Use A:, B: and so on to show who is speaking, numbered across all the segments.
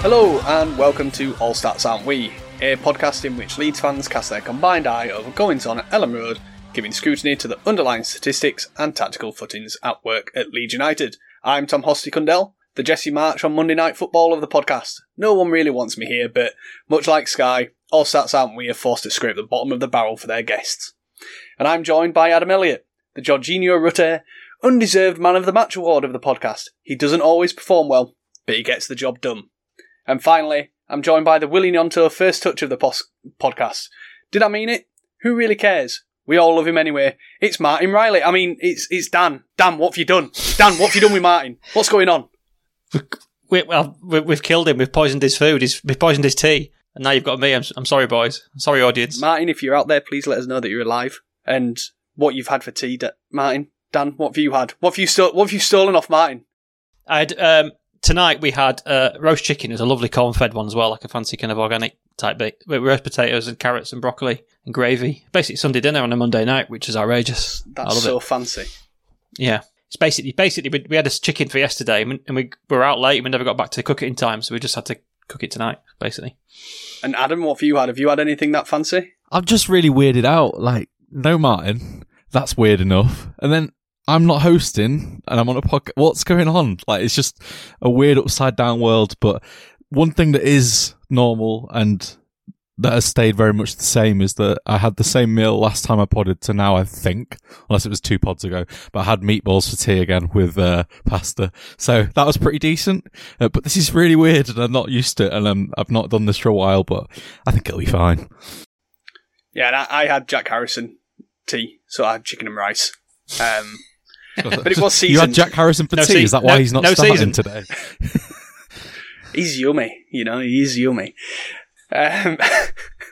A: Hello and welcome to All Stats Aren't We, a podcast in which Leeds fans cast their combined eye over goings on at Elland Road, giving scrutiny to the underlying statistics and tactical footings at work at Leeds United. I'm Tom Hosty Cundell, the Jesse Marsch on Monday Night Football of the podcast. No one really wants me here, but much like Sky, All Stats Aren't We are forced to scrape the bottom of the barrel for their guests. And I'm joined by Adam Elliott, the Georginio Rutter, undeserved man of the match award of the podcast. He doesn't always perform well, but he gets the job done. And finally, I'm joined by the Willy Gnonto first touch of the pos- podcast. Did I mean it? Who really cares? We all love him anyway. It's Martin Riley. I mean, it's it's Dan. Dan, what have you done? Dan, what have you done with Martin? What's going on?
B: We, well, we, we've killed him. We've poisoned his food. He's, we've poisoned his tea. And now you've got me. I'm, I'm sorry, boys. I'm sorry, audience.
A: Martin, if you're out there, please let us know that you're alive and what you've had for tea. Da- Martin, Dan, what have you had? What have you sto- What have you stolen off Martin?
B: I had, um, tonight we had uh, roast chicken. It was a lovely corn-fed one as well, like a fancy kind of organic type bit. With roast potatoes and carrots and broccoli and gravy. Basically Sunday dinner on a Monday night, which is outrageous. I
A: That's
B: love
A: so
B: it.
A: fancy.
B: Yeah. It's basically, basically, we, we had this chicken for yesterday and we, and we were out late and we never got back to cook it in time, so we just had to cook it tonight, basically.
A: And Adam, what have you had? Have you had anything that fancy?
C: I'm just really weirded out. Like, no Martin, that's weird enough. And then I'm not hosting and I'm on a podcast. What's going on? Like, it's just a weird upside down world. But one thing that is normal and that has stayed very much the same is that I had the same meal last time I podded to now, I think, unless it was two pods ago, but I had meatballs for tea again with uh, pasta. So that was pretty decent. Uh, but this is really weird and I'm not used to it and um, I've not done this for a while, but I think it'll be fine.
A: Yeah, and I, I had Jack Harrison tea, so I had chicken and rice. Um, but it was
C: You had Jack Harrison for
B: No
C: tea.
B: sea-
C: Is that why
B: no-
C: he's not
B: no
C: starting
B: season.
C: today?
A: He's yummy, you know, he's yummy. Um,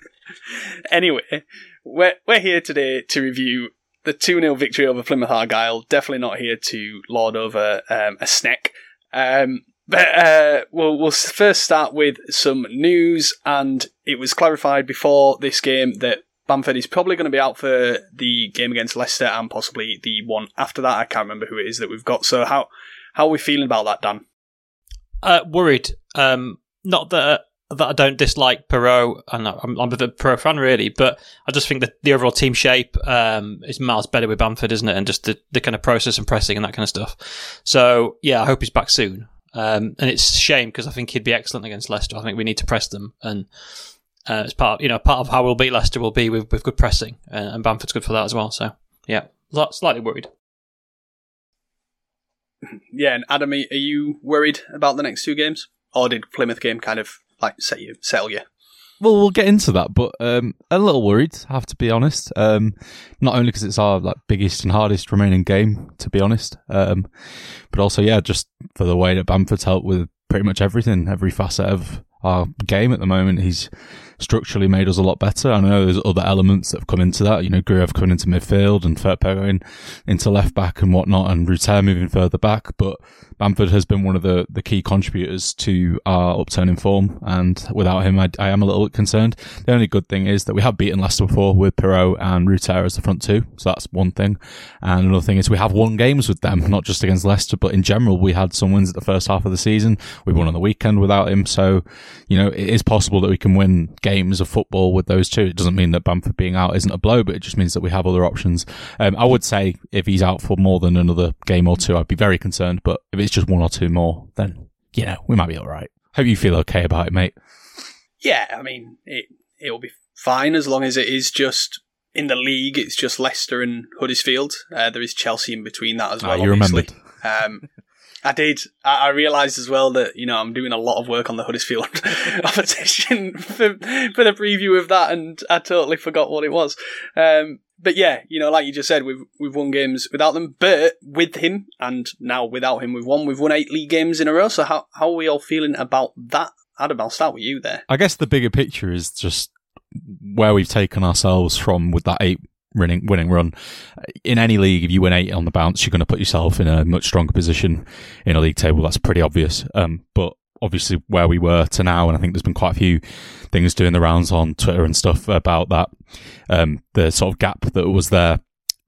A: anyway, we're, we're here today to review the 2 0 victory over Plymouth Argyle. Definitely not here to lord over um, a snack. Um, but uh, we'll, we'll first start with some news, and it was clarified before this game that Bamford is probably going to be out for the game against Leicester and possibly the one after that. I can't remember who it is that we've got. So how how are we feeling about that, Dan?
B: Uh, worried. Um, not that that I don't dislike Piroe, and I'm, I'm a Piroe fan really, but I just think that the overall team shape um, is miles better with Bamford, isn't it? And just the, the kind of process and pressing and that kind of stuff. So yeah, I hope he's back soon. Um, and it's a shame because I think he'd be excellent against Leicester. I think we need to press them, and uh, it's part you know part of how we'll beat Leicester will be with, with good pressing, and, and Bamford's good for that as well. So yeah, slightly worried.
A: Yeah, and Adam, are you worried about the next two games, or did Plymouth game kind of like set you settle you?
C: Well, we'll get into that, but um, a little worried. I have to be honest. Um, not only because it's our like biggest and hardest remaining game, to be honest, um, but also yeah, just for the way that Bamford's helped with pretty much everything, every facet of our game at the moment. He's structurally made us a lot better. I know there's other elements that have come into that. You know, Gruev coming into midfield and Firpo going into left back and whatnot, and Rutter moving further back. But Bamford has been one of the, the key contributors to our upturn in form, and without him, I, I am a little bit concerned. The only good thing is that we have beaten Leicester before with Piroe and Rutter as the front two, so that's one thing. And another thing is we have won games with them, not just against Leicester, but in general, we had some wins at the first half of the season. We won on the weekend without him, so you know it is possible that we can win games of football with those two. It doesn't mean that Bamford being out isn't a blow, but it just means that we have other options. Um, I would say if he's out for more than another game or two, I'd be very concerned. But if it's just one or two more, then you know we might be all right. Hope you feel okay about it, mate.
A: Yeah, I mean it. It'll be fine as long as it is just in the league. It's just Leicester and Huddersfield. Uh, there is Chelsea in between that as
C: Ah,
A: well.
C: you
A: obviously.
C: remembered.
A: Um, I did. I, I realised as well that you know I'm doing a lot of work on the Huddersfield opposition for for the preview of that, and I totally forgot what it was. Um, but yeah, you know, like you just said, we've we've won games without them, but with him, and now without him, we've won. We've won eight league games in a row. So how how are we all feeling about that? Adam, I'll start with you there.
C: I guess the bigger picture is just where we've taken ourselves from with that eight winning winning run. In any league, if you win eight on the bounce, you're going to put yourself in a much stronger position in a league table. That's pretty obvious. Um, but obviously, where we were to now, and I think there's been quite a few things doing the rounds on Twitter and stuff about that. Um, the sort of gap that was there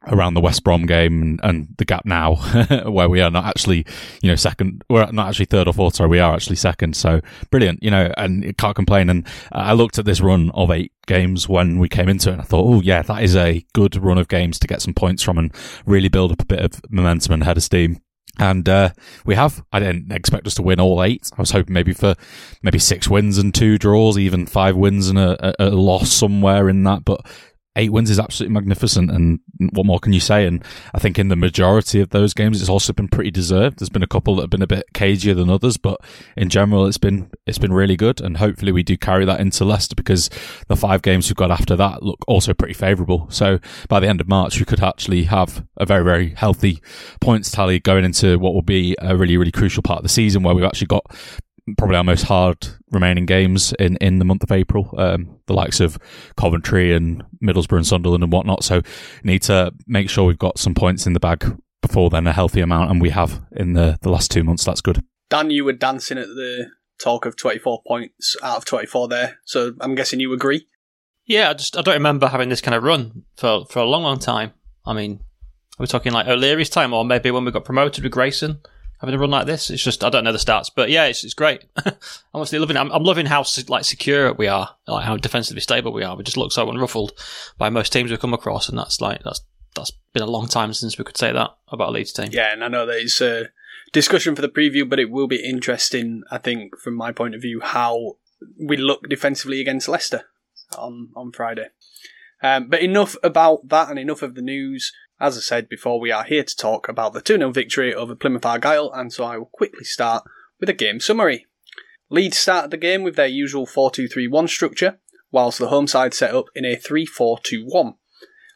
C: around the West Brom game and, and the gap now where we are not actually, you know, second, we're not actually third or fourth, sorry, we are actually second. So brilliant, you know, and can't complain. And I looked at this run of eight games when we came into it and I thought, oh yeah, that is a good run of games to get some points from and really build up a bit of momentum and head of steam. And uh, we have. I didn't expect us to win all eight. I was hoping maybe for maybe six wins and two draws, even five wins and a, a, a loss somewhere in that. But eight wins is absolutely magnificent. And what more can you say? And I think in the majority of those games, it's also been pretty deserved. There's been a couple that have been a bit cagier than others, but in general, it's been it's been really good. And hopefully, we do carry that into Leicester because the five games we've got after that look also pretty favourable. So by the end of March, we could actually have a very very healthy points tally going into what will be a really really crucial part of the season where we've actually got probably our most hard remaining games in, in the month of April. Um, the likes of Coventry and Middlesbrough and Sunderland and whatnot. So need to make sure we've got some points in the bag before then, a healthy amount, and we have in the, the last two months. That's good.
A: Dan, you were dancing at the talk of 24 points out of 24 there, so I'm guessing you agree.
B: Yeah, I just I don't remember having this kind of run for for a long, long time. I mean, are we talking like O'Leary's time, or maybe when we got promoted with Grayson, having a run like this? It's just I don't know the stats, but yeah, it's, it's great. I'm honestly loving. I'm, I'm loving how like secure we are, like how defensively stable we are. We just look so unruffled by most teams we come across, and that's like that's that's been a long time since we could say that about a Leeds team.
A: Yeah, and I know that it's a discussion for the preview, but it will be interesting, I think, from my point of view, how we look defensively against Leicester on, on Friday. Um, but enough about that and enough of the news. As I said before, we are here to talk about the 2 0 victory over Plymouth Argyle, and so I will quickly start with a game summary. Leeds started the game with their usual 4 2 3 1 structure, whilst the home side set up in a 3 4 2 1.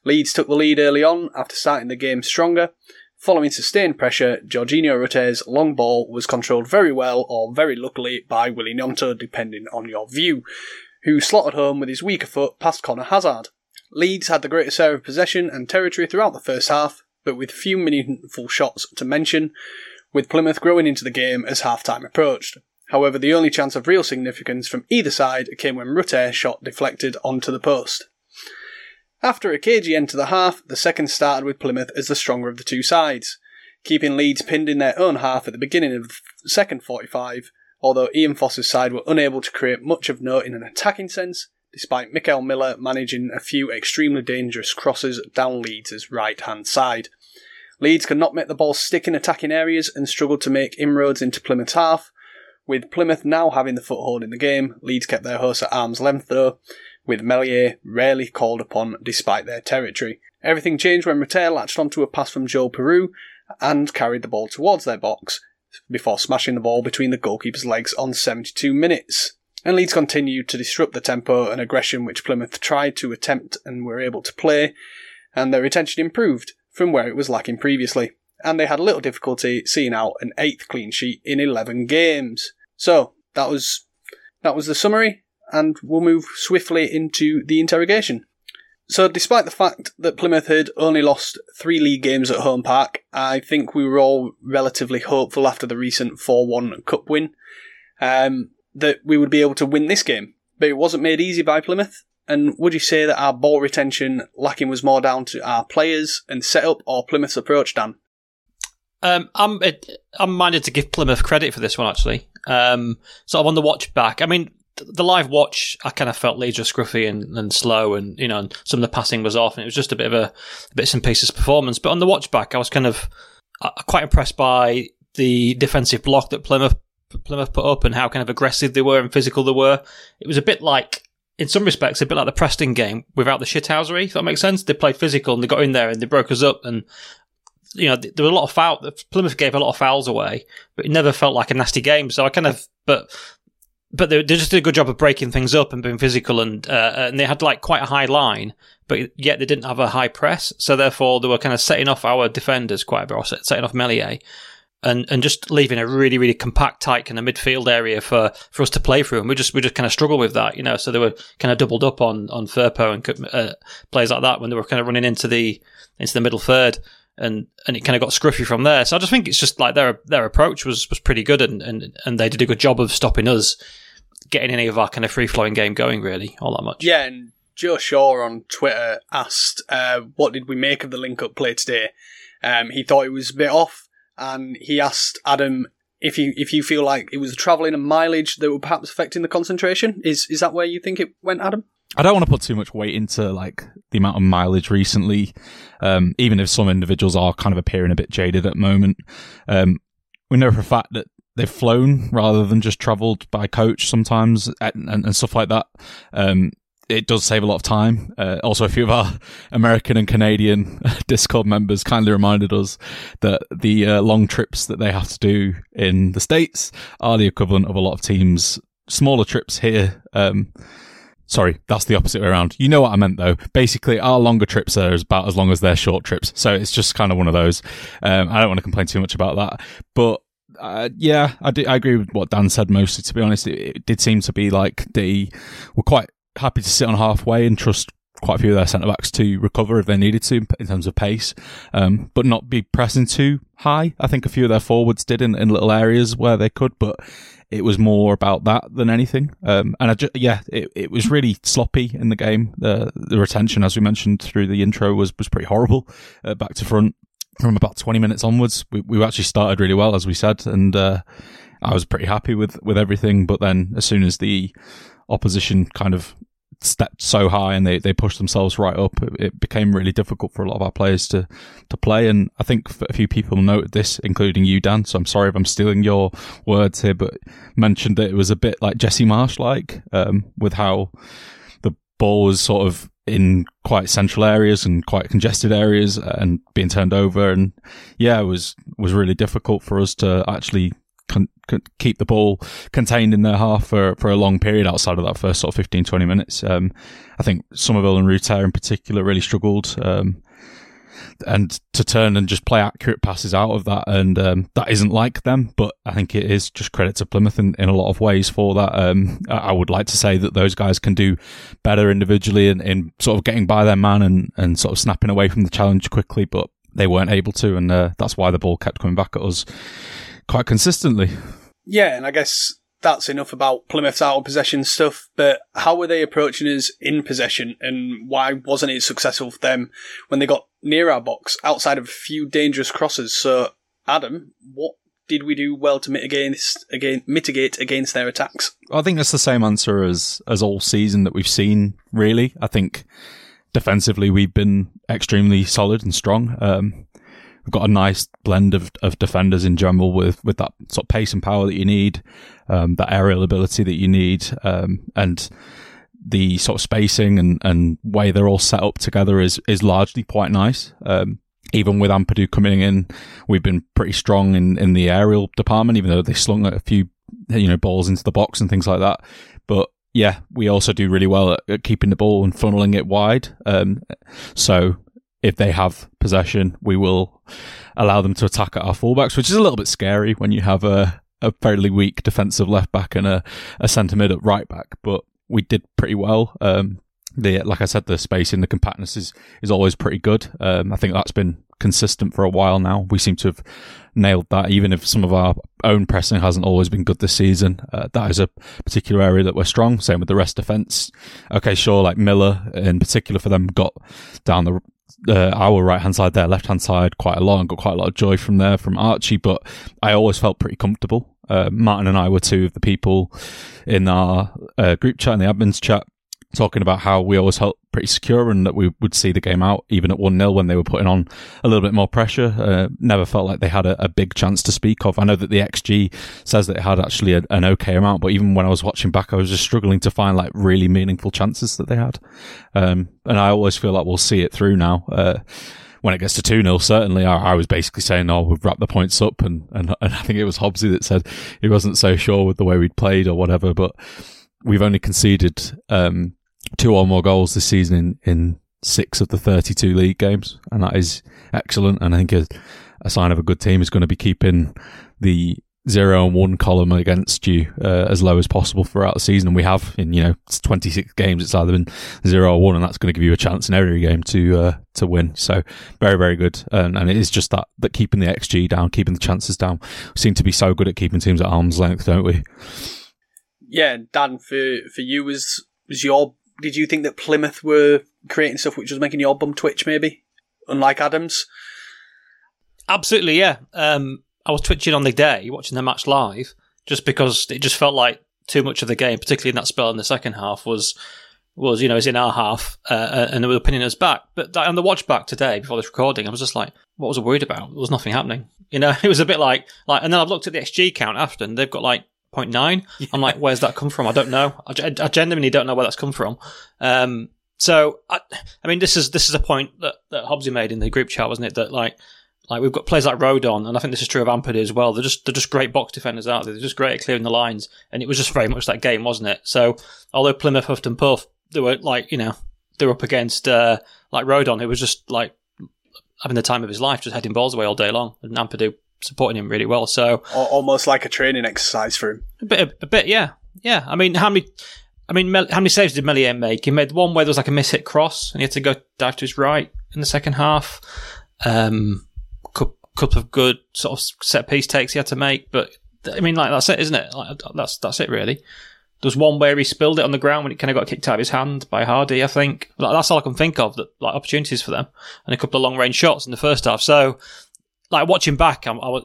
A: Leeds took the lead early on after starting the game stronger. Following sustained pressure, Georginio Rutter's long ball was controlled very well or very luckily by Willy Gnonto, depending on your view, who slotted home with his weaker foot past Conor Hazard. Leeds had the greater share of possession and territory throughout the first half, but with few meaningful shots to mention, with Plymouth growing into the game as half time approached. However, the only chance of real significance from either side came when Rutter shot deflected onto the post. After a cagey end to the half, the second started with Plymouth as the stronger of the two sides, keeping Leeds pinned in their own half at the beginning of the second 45, although Ian Foster's side were unable to create much of note in an attacking sense, despite Mickel Miller managing a few extremely dangerous crosses down Leeds' right hand side. Leeds could not make the ball stick in attacking areas and struggled to make inroads into Plymouth's half. With Plymouth now having the foothold in the game, Leeds kept their hosts at arm's length though, with Meslier rarely called upon despite their territory. Everything changed when Rutter latched onto a pass from Joël Piroe and carried the ball towards their box, before smashing the ball between the goalkeeper's legs on 72 minutes. And Leeds continued to disrupt the tempo and aggression which Plymouth tried to attempt and were able to play, and their retention improved from where it was lacking previously, and they had little difficulty seeing out an eighth clean sheet in 11 games. So, that was, that was the summary, and we'll move swiftly into the interrogation. So, despite the fact that Plymouth had only lost three league games at home park, I think we were all relatively hopeful after the recent 4 1 cup win um, that we would be able to win this game. But it wasn't made easy by Plymouth. And would you say that our ball retention lacking was more down to our players and setup or Plymouth's approach, Dan?
B: Um, I'm I'm minded to give Plymouth credit for this one actually. Um, I'm on the watch back. I mean, the live watch, I kind of felt Leeds were scruffy and, and slow, and you know, and some of the passing was off, and it was just a bit of a, a bits and pieces performance. But on the watch back, I was kind of uh, quite impressed by the defensive block that Plymouth Plymouth put up and how kind of aggressive they were and physical they were. It was a bit like, in some respects, a bit like the Preston game without the shithousery. If that makes sense. They played physical and they got in there and they broke us up and. You know, there were a lot of foul. Plymouth gave a lot of fouls away, but it never felt like a nasty game. So I kind of, but but they, they just did a good job of breaking things up and being physical, and uh, and they had like quite a high line, but yet they didn't have a high press. So therefore, they were kind of setting off our defenders quite a bit, or setting off Meslier, and and just leaving a really really compact, tight kind of midfield area for, for us to play through. And we just we just kind of struggle with that, you know. So they were kind of doubled up on on Firpo and uh, players like that when they were kind of running into the into the middle third. And and it kind of got scruffy from there. So I just think it's just like their their approach was, was pretty good, and, and, and they did a good job of stopping us getting any of our kind of free flowing game going, really, all that much.
A: Yeah, and Joe Shaw on Twitter asked, uh, "What did we make of the link up play today?" Um, he thought it was a bit off and he asked Adam if you if you feel like it was the travelling and mileage that were perhaps affecting the concentration. Is is that where you think it went, Adam?
C: I don't want to put too much weight into like the amount of mileage recently, um, even if some individuals are kind of appearing a bit jaded at the moment. Um, we know for a fact that they've flown rather than just travelled by coach sometimes and, and, and stuff like that. Um, it does save a lot of time. Uh, also, a few of our American and Canadian Discord members kindly reminded us that the uh, long trips that they have to do in the States are the equivalent of a lot of teams' smaller trips here. Um, sorry, that's the opposite way around. You know what I meant though. Basically, our longer trips are about as long as their short trips. So it's just kind of one of those. Um, I don't want to complain too much about that. But uh, yeah, I, do, I agree with what Dan said mostly. To be honest, it, it, did seem to be like they were quite happy to sit on halfway and trust quite a few of their centre backs to recover if they needed to in terms of pace, um, but not be pressing too high. I think a few of their forwards did in, in little areas where they could, but it was more about that than anything. Um, and I just, yeah, it, it was really sloppy in the game. The, the retention, as we mentioned through the intro, was, was pretty horrible, uh, back to front from about 20 minutes onwards. We, we actually started really well, as we said, and, uh, I was pretty happy with, with everything. But then as soon as the opposition kind of stepped so high and they, they pushed themselves right up, it became really difficult for a lot of our players to, to play. And I think a few people noted this, including you, Dan. So I'm sorry if I'm stealing your words here, but mentioned that it was a bit like Jesse Marsch like, um, with how the ball was sort of in quite central areas and quite congested areas and being turned over. And yeah, it was, was really difficult for us to actually con- keep the ball contained in their half for, for a long period outside of that first sort of 15, 20 minutes. Um, I think Summerville and Rutter in particular really struggled. Um, and to turn and just play accurate passes out of that, and um, that isn't like them. But I think it is just credit to Plymouth in, in a lot of ways for that. Um, I would like to say that those guys can do better individually in, in sort of getting by their man and, and sort of snapping away from the challenge quickly, but they weren't able to, and uh, that's why the ball kept coming back at us quite consistently.
A: Yeah, and I guess that's enough about Plymouth's out of possession stuff, but how were they approaching us in possession and why wasn't it successful for them when they got near our box outside of a few dangerous crosses? So, Adam, what did we do well to mitigate again mitigate against their attacks?
C: I think that's the same answer as as all season that we've seen. Really, I think defensively we've been extremely solid and strong. Um, we've got a nice blend of, of defenders in general with, with that sort of pace and power that you need, um, that aerial ability that you need, um, and the sort of spacing and, and way they're all set up together is, is largely quite nice. Um, even with Ampadu coming in, we've been pretty strong in, in the aerial department, even though they slung a few, you know, balls into the box and things like that. But yeah, we also do really well at, at keeping the ball and funneling it wide. Um, so if they have possession, we will allow them to attack at our fullbacks, which is a little bit scary when you have a, a fairly weak defensive left back and a, a centre mid at right back. But we did pretty well. Um, the like I said, the space in the compactness is is always pretty good. Um, I think that's been consistent for a while now. We seem to have nailed that, even if some of our own pressing hasn't always been good this season. Uh, that is a particular area that we're strong. Same with the rest defence. Okay, sure, like Miller in particular for them got down the uh, our right hand side, their left hand side quite a lot and got quite a lot of joy from there from Archie. But I always felt pretty comfortable. Uh, Martin and I were two of the people in our uh, group chat and the admins chat talking about how we always felt pretty secure and that we would see the game out even at 1-0 when they were putting on a little bit more pressure. Uh, never felt like they had a, a, big chance to speak of. I know that the XG says that it had actually a, an okay amount, but even when I was watching back, I was just struggling to find like really meaningful chances that they had. Um, and I always feel like we'll see it through now. Uh, when it gets to 2 0, certainly I, I, was basically saying, oh, we've wrapped the points up. And, and, and I think it was Hobbsy that said he wasn't so sure with the way we'd played or whatever. But we've only conceded um, two or more goals this season in, in six of the 32 league games. And that is excellent. And I think a, a sign of a good team is going to be keeping the zero and one column against you uh, as low as possible throughout the season. And we have in you know 26 games, it's either been zero or one, and that's going to give you a chance in every game to uh, to win. So very very good. And, and it is just that that keeping the xG down, keeping the chances down. We seem to be so good at keeping teams at arm's length, don't we?
A: Yeah, Dan, for for you was was your did you think that Plymouth were creating stuff which was making your bum twitch, maybe? Unlike Adams?
B: Absolutely, yeah. Um, I was twitching on the day, watching the match live, just because it just felt like too much of the game, particularly in that spell in the second half, was was you know is in our half, uh, uh, and they were pinning us back. But on the watch back today before this recording, I was just like, what was I worried about? There was nothing happening. You know, it was a bit like like, and then I've looked at the XG count after, and they've got like 0.9. Yeah. I'm like, where's that come from? I don't know. I, I genuinely don't know where that's come from. Um, so, I, I, mean, this is this is a point that, that Hobbsy made in the group chat, wasn't it? That like, like we've got players like Rodon, and I think this is true of Ampadu as well. They're just they're just great box defenders out there. They're just great at clearing the lines, and it was just very much that game, wasn't it? So, although Plymouth huffed and puff, they were like, you know, they're up against uh, like Rodon, who was just like having the time of his life, just heading balls away all day long, and Ampadu supporting him really well. So
A: almost like a training exercise for him.
B: A bit, a bit, yeah, yeah. I mean, how many? I mean, how many saves did Meslier make? He made one where there was like a miss hit cross, and he had to go dive to his right in the second half. Um, couple of good sort of set piece takes he had to make, but I mean, like that's it, isn't it? Like, that's that's it really. There's one where he spilled it on the ground when it kind of got kicked out of his hand by Hardie, I think. Like, that's all I can think of, that like opportunities for them, and a couple of long range shots in the first half. So like watching back, I'm, I was,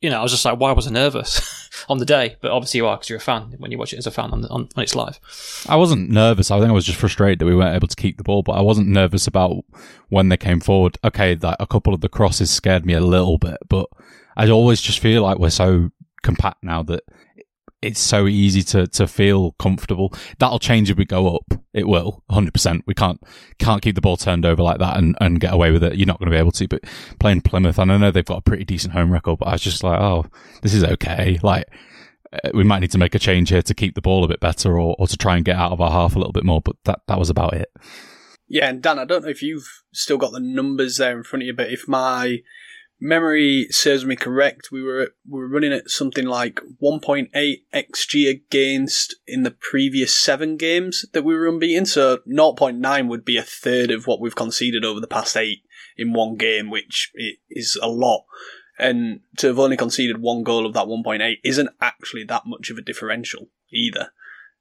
B: you know, I was just like, why was I nervous on the day? But obviously you are because you're a fan when you watch it as a fan on, on when it's live.
C: I wasn't nervous. I think I was just frustrated that we weren't able to keep the ball, but I wasn't nervous about when they came forward. Okay, that a couple of the crosses scared me a little bit, but I always just feel like we're so compact now that it's so easy to, to feel comfortable. That'll change if we go up. It will, 100%. We can't, can't keep the ball turned over like that and, and get away with it. You're not going to be able to, but playing Plymouth, and I know they've got a pretty decent home record, but I was just like, oh, this is okay. Like, uh, we might need to make a change here to keep the ball a bit better or, or to try and get out of our half a little bit more, but that, that was about it.
A: Yeah, and Dan, I don't know if you've still got the numbers there in front of you, but if my memory serves me correct, we were we were running at something like 1.8 xg against in the previous seven games that we were unbeaten. So 0.9 would be a third of what we've conceded over the past eight in one game, which is a lot. And to have only conceded one goal of that 1.8 isn't actually that much of a differential either.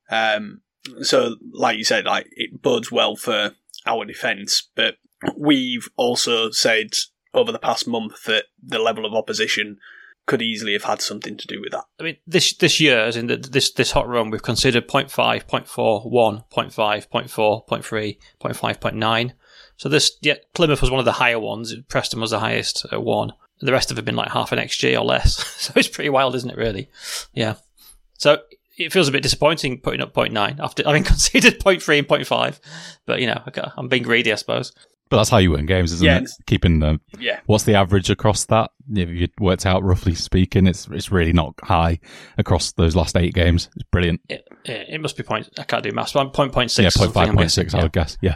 A: Um, so, like you said, like it bodes well for our defence, but we've also said over the past month that the level of opposition could easily have had something to do with that.
B: I mean, this this year, as in the, this this hot run, we've considered 0.5, 0.4, 1, 0.5, 0.4, 0.3, 0.5, 0.9. So this, yeah, Plymouth was one of the higher ones. Preston was the highest at 1. The rest of have been like half an XG or less. so it's pretty wild, isn't it, really? Yeah. So it feels a bit disappointing putting up 0.9 after having conceded 0.3 and 0.5. But, you know, I'm being greedy, I suppose.
C: But that's how you win games, isn't yeah, it? Keeping the
A: yeah.
C: What's the average across that? If you worked out roughly speaking, it's it's really not high across those last eight games. It's brilliant.
B: It, it must be point. I can't do maths. But point point six.
C: Yeah, point five point six. I would guess. Yeah,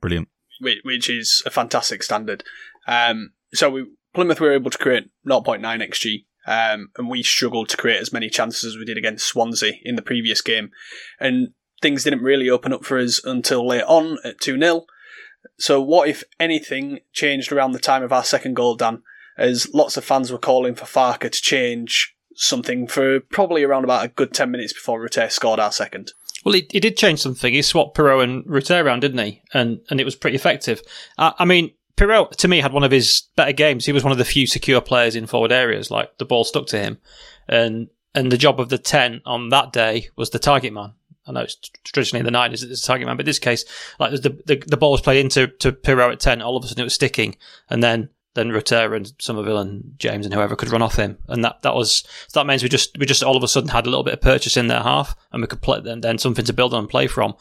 C: brilliant.
A: Which is a fantastic standard. Um, so we Plymouth were able to create 0.9 xg. Um, and we struggled to create as many chances as we did against Swansea in the previous game. And things didn't really open up for us until late on at 2 0. So, what, if anything, changed around the time of our second goal, Dan? As lots of fans were calling for Farke to change something for probably around about a good 10 minutes before Rutter scored our second.
B: Well, he, he did change something. He swapped Piroe and Rutter around, didn't he? And and it was pretty effective. Uh, I mean, Piroe, to me, had one of his better games. He was one of the few secure players in forward areas. Like, the ball stuck to him. And and the job of the 10 on that day was the target man. I know it's traditionally the 90s it's a target man, but in this case, like the, the, the ball was played into to Piroe at 10, all of a sudden it was sticking. And then then Rutter and Summerville and James and whoever could run off him, and that that was so that means we just we just all of a sudden had a little bit of purchase in their half, and we could play then then something to build on and play from.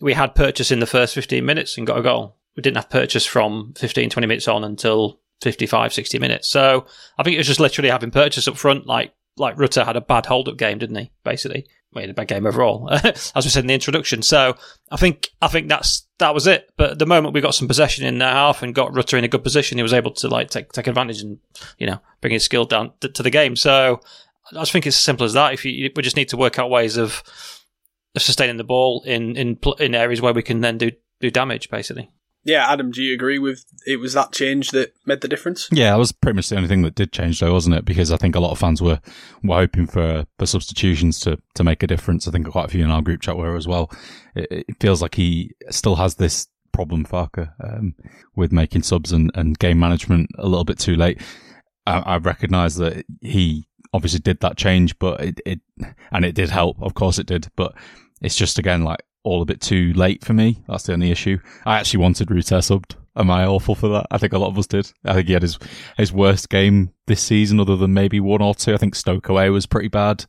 B: We had purchase in the first 15 minutes and got a goal. We didn't have purchase from 15 20 minutes on until 55 60 minutes. So I think it was just literally having purchase up front, like like Rutter had a bad hold up game, didn't he? Basically, made a bad game overall, as we said in the introduction. So I think I think that's that was it. But the moment we got some possession in their half and got Rutter in a good position, he was able to like take take advantage and you know bring his skill down to, to the game. So I just think it's as simple as that. If you, we just need to work out ways of, of sustaining the ball in in in areas where we can then do do damage, basically.
A: Yeah, Adam, do you agree with it was that change that made the difference?
C: Yeah, that was pretty much the only thing that did change, though, wasn't it? Because I think a lot of fans were were hoping for for substitutions to to make a difference. I think quite a few in our group chat were as well. It, it feels like he still has this problem, Farke, um, with making subs and, and game management a little bit too late. I, I recognise that he obviously did that change, but it, it and it did help. Of course, it did, but it's just again like all a bit too late for me. That's the only issue. I actually wanted Rutter subbed. Am I awful for that? I think a lot of us did. I think he had his his worst game this season, other than maybe one or two. I think Stoke away was pretty bad,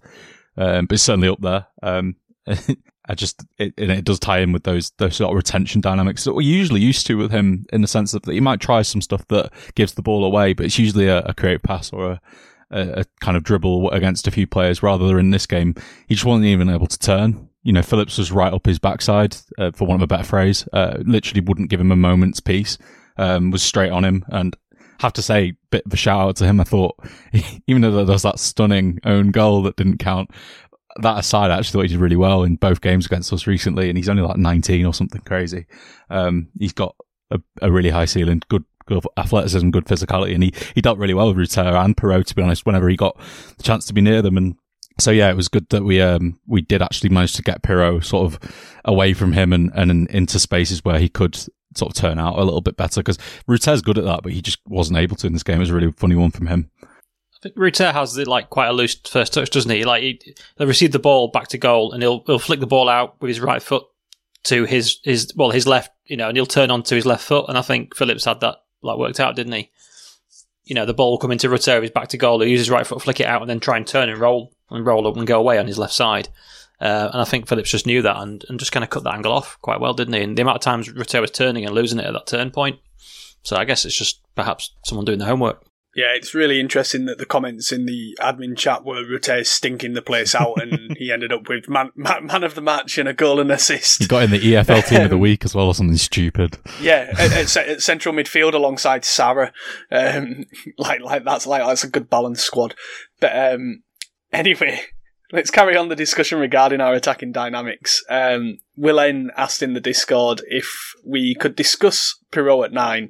C: um, but certainly up there. Um, I just it, it does tie in with those those sort of retention dynamics that we're usually used to with him, in the sense of that he might try some stuff that gives the ball away, but it's usually a, a pass or a, a, a kind of dribble against a few players. Rather than in this game, he just wasn't even able to turn you know, Phillips was right up his backside, uh, for want of a better phrase. Uh, literally wouldn't give him a moment's peace. Um, was straight on him, and have to say, bit of a shout out to him. I thought, even though there was that stunning own goal that didn't count, that aside, I actually thought he did really well in both games against us recently, and he's only like 19 or something crazy. Um, he's got a, a really high ceiling, good good athleticism, good physicality, and he, he dealt really well with Rutter and Piroe, to be honest, whenever he got the chance to be near them. And so yeah, it was good that we um we did actually manage to get Piroe sort of away from him and and into spaces where he could sort of turn out a little bit better because Rutter's good at that, but he just wasn't able to in this game. It was a really funny one from him.
B: I think Rutter has like quite a loose first touch, doesn't he? Like he, will receive the ball back to goal and he'll he'll flick the ball out with his right foot to his his well his left, you know, and he'll turn onto his left foot. And I think Phillips had that like worked out, didn't he? You know, the ball will come into Rutter, he's back to goal. He uses his right foot, flick it out, and then try and turn and roll and roll up and go away on his left side. Uh, and I think Phillips just knew that and, and just kind of cut that angle off quite well, didn't he? And the amount of times Rutter was turning and losing it at that turn point. So I guess it's just perhaps someone doing the homework.
A: Yeah, it's really interesting that the comments in the admin chat were Rutter stinking the place out, and he ended up with man, man, man, of the match and a goal and assist.
C: He got in the EFL team of the week as well, or something stupid.
A: Yeah, at, at, at central midfield alongside Sarah, um, like like that's like that's a good balanced squad. But um, Anyway, let's carry on the discussion regarding our attacking dynamics. Um, Willen asked in the Discord if we could discuss Piroe at nine,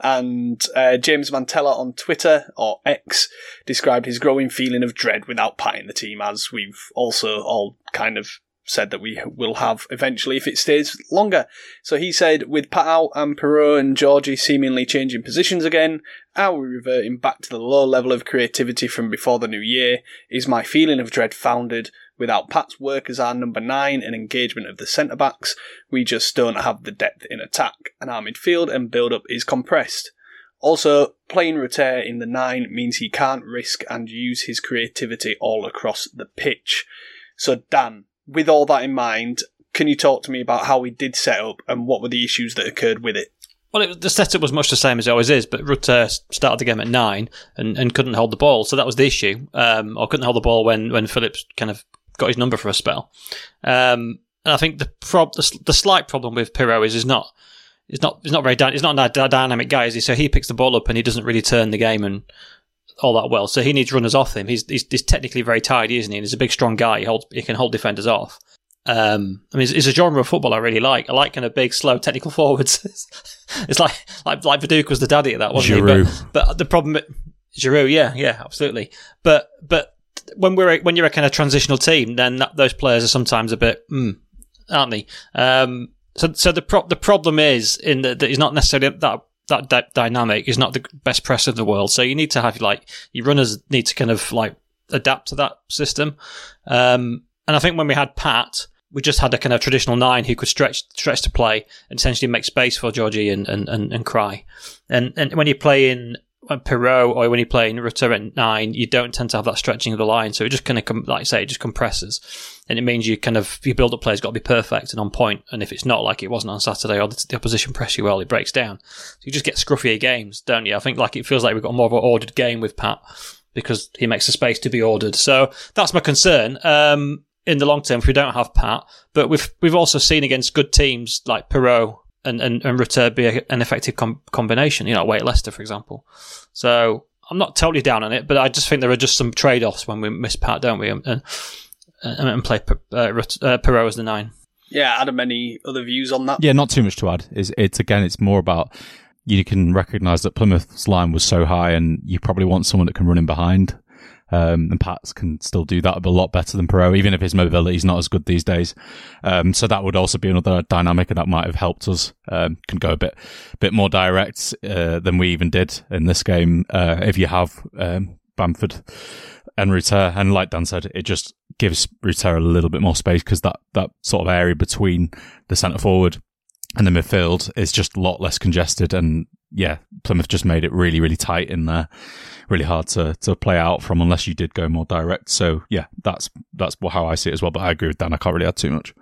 A: and uh, James Mantella on Twitter or X described his growing feeling of dread without patting the team, as we've also all kind of said that we will have eventually if it stays longer. So he said, with Paal and Piroe and Georgie seemingly changing positions again, are we reverting back to the low level of creativity from before the new year? Is my feeling of dread founded? Without Pat's work as our number nine and engagement of the centre backs, we just don't have the depth in attack, and our midfield and build up is compressed. Also, playing Rutter in the nine means he can't risk and use his creativity all across the pitch. So, Dan, with all that in mind, can you talk to me about how we did set up and what were the issues that occurred with it?
B: Well, it, the setup was much the same as it always is, but Rutter started the game at nine and, and couldn't hold the ball, so that was the issue. Um, or couldn't hold the ball when, when Phillips kind of got his number for a spell. Um, and I think the, prob- the, the slight problem with Piroe is he's not he's not he's not very he's not a dynamic guy, is he? So he picks the ball up and he doesn't really turn the game and all that well. So he needs runners off him. He's, he's, he's technically very tidy, isn't he? And he's a big, strong guy. He holds, he can hold defenders off. Um, I mean, it's, it's, a genre of football I really like. I like kind of big, slow, technical forwards. it's like like like Viduka was the daddy of that, wasn't
C: Giroud.
B: he? But, but the problem, Giroud, yeah, yeah, absolutely. But but when we're when you're a kind of transitional team, then that, those players are sometimes a bit, mm, aren't they? Um, so so the pro- the problem is in that he's not necessarily that that dynamic is not the best press in the world. So you need to have like your runners need to kind of like adapt to that system. Um, and I think when we had Pat, we just had a kind of traditional nine who could stretch stretch to play and essentially make space for Georgie and and, and, and Cry. And and when you play in Piroe or when you play Rutter at nine, you don't tend to have that stretching of the line. So it just kind of, com- like I say, it just compresses. And it means you kind of, your build up play's got to be perfect and on point. And if it's not like it wasn't on Saturday or the, the opposition press you well, it breaks down. So you just get scruffier games, don't you? I think like it feels like we've got more of an ordered game with Pat because he makes the space to be ordered. So that's my concern. Um, in the long term, if we don't have Pat, but we've we've also seen against good teams like Piroe and and, and Rutter be a, an effective com- combination. You know, away at Leicester, for example. So I'm not totally down on it, but I just think there are just some trade offs when we miss Pat, don't we? And and, and play uh, uh, Piroe as the nine.
A: Yeah, Adam, any other views on that?
C: Yeah, not too much to add. It's, it's again, it's more about you can recognise that Plymouth's line was so high, and you probably want someone that can run in behind. Um, and Pats can still do that a lot better than Piroe, even if his mobility is not as good these days. Um, so that would also be another dynamic, that might have helped us. Um, can go a bit, bit more direct uh, than we even did in this game. Uh, if you have um, Bamford and Rutter, and like Dan said, it just gives Rutter a little bit more space because that that sort of area between the centre forward and the midfield is just a lot less congested and yeah, Plymouth just made it really, really tight in there, really hard to to play out from unless you did go more direct. So yeah, that's that's how I see it as well. But I agree with Dan. I can't really add too much.